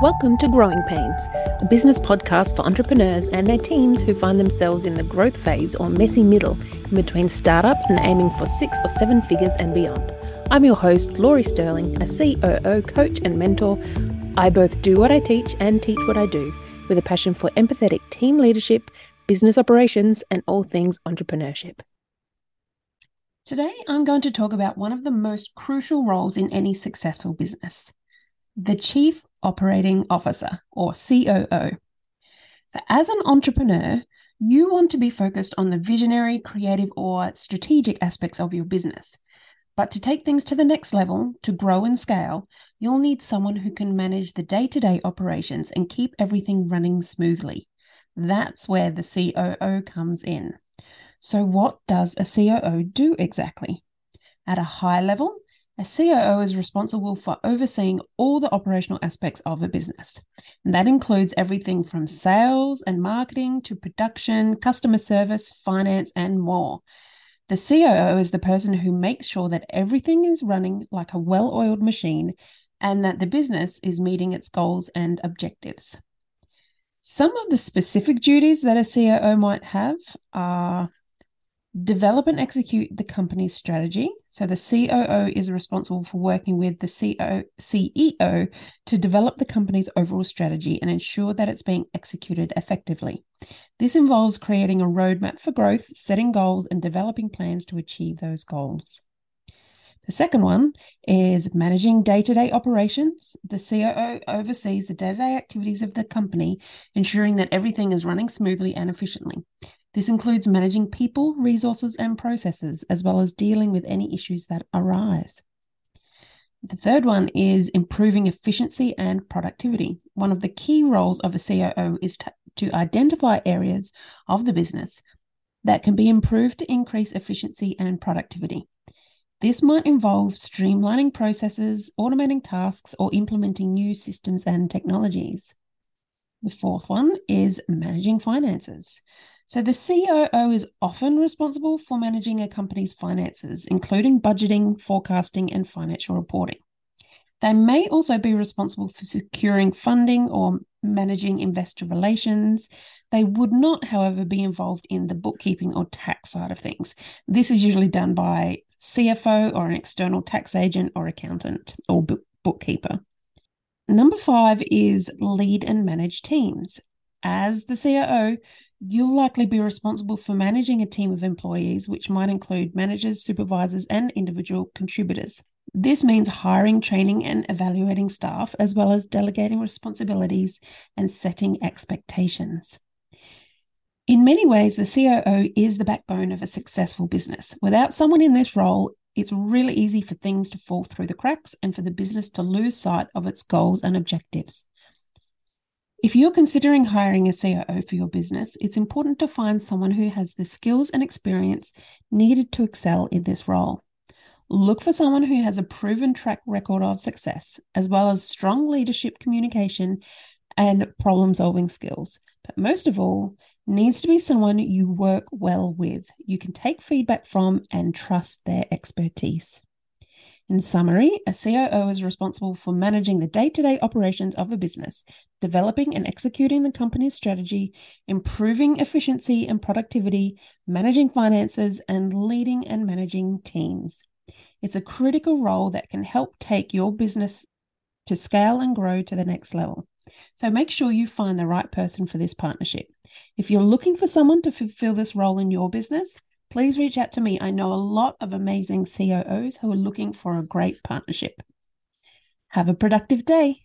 Welcome to Growing Pains, a business podcast for entrepreneurs and their teams who find themselves in the growth phase or messy middle in between startup and aiming for six or seven figures and beyond. I'm your host, Laurie Stirling, a COO coach and mentor. I both do what I teach and teach what I do with a passion for empathetic team leadership, business operations, and all things entrepreneurship. Today, I'm going to talk about one of the most crucial roles in any successful business the Chief Operating Officer, or COO. So, as an entrepreneur, you want to be focused on the visionary, creative, or strategic aspects of your business. But to take things to the next level, to grow and scale, you'll need someone who can manage the day to day operations and keep everything running smoothly. That's where the COO comes in. So, what does a COO do exactly? At a high level, a COO is responsible for overseeing all the operational aspects of a business. And that includes everything from sales and marketing to production, customer service, finance, and more. The COO is the person who makes sure that everything is running like a well oiled machine and that the business is meeting its goals and objectives. Some of the specific duties that a COO might have are develop and execute the company's strategy. So the COO is responsible for working with the CEO to develop the company's overall strategy and ensure that it's being executed effectively. This involves creating a roadmap for growth, setting goals, and developing plans to achieve those goals. The second one is managing day to day operations. The COO oversees the day to day activities of the company, ensuring that everything is running smoothly and efficiently. This includes managing people, resources, and processes, as well as dealing with any issues that arise. The third one is improving efficiency and productivity. One of the key roles of a COO is to, to identify areas of the business that can be improved to increase efficiency and productivity. This might involve streamlining processes, automating tasks, or implementing new systems and technologies. The fourth one is managing finances. So, the COO is often responsible for managing a company's finances, including budgeting, forecasting, and financial reporting. They may also be responsible for securing funding or managing investor relations. They would not, however, be involved in the bookkeeping or tax side of things. This is usually done by CFO or an external tax agent or accountant or bookkeeper. Number five is lead and manage teams. As the COO, You'll likely be responsible for managing a team of employees, which might include managers, supervisors, and individual contributors. This means hiring, training, and evaluating staff, as well as delegating responsibilities and setting expectations. In many ways, the COO is the backbone of a successful business. Without someone in this role, it's really easy for things to fall through the cracks and for the business to lose sight of its goals and objectives. If you're considering hiring a COO for your business, it's important to find someone who has the skills and experience needed to excel in this role. Look for someone who has a proven track record of success, as well as strong leadership communication and problem solving skills. But most of all, needs to be someone you work well with, you can take feedback from, and trust their expertise. In summary, a COO is responsible for managing the day to day operations of a business, developing and executing the company's strategy, improving efficiency and productivity, managing finances, and leading and managing teams. It's a critical role that can help take your business to scale and grow to the next level. So make sure you find the right person for this partnership. If you're looking for someone to fulfill this role in your business, please reach out to me. I know a lot of amazing COOs who are looking for a great partnership. Have a productive day.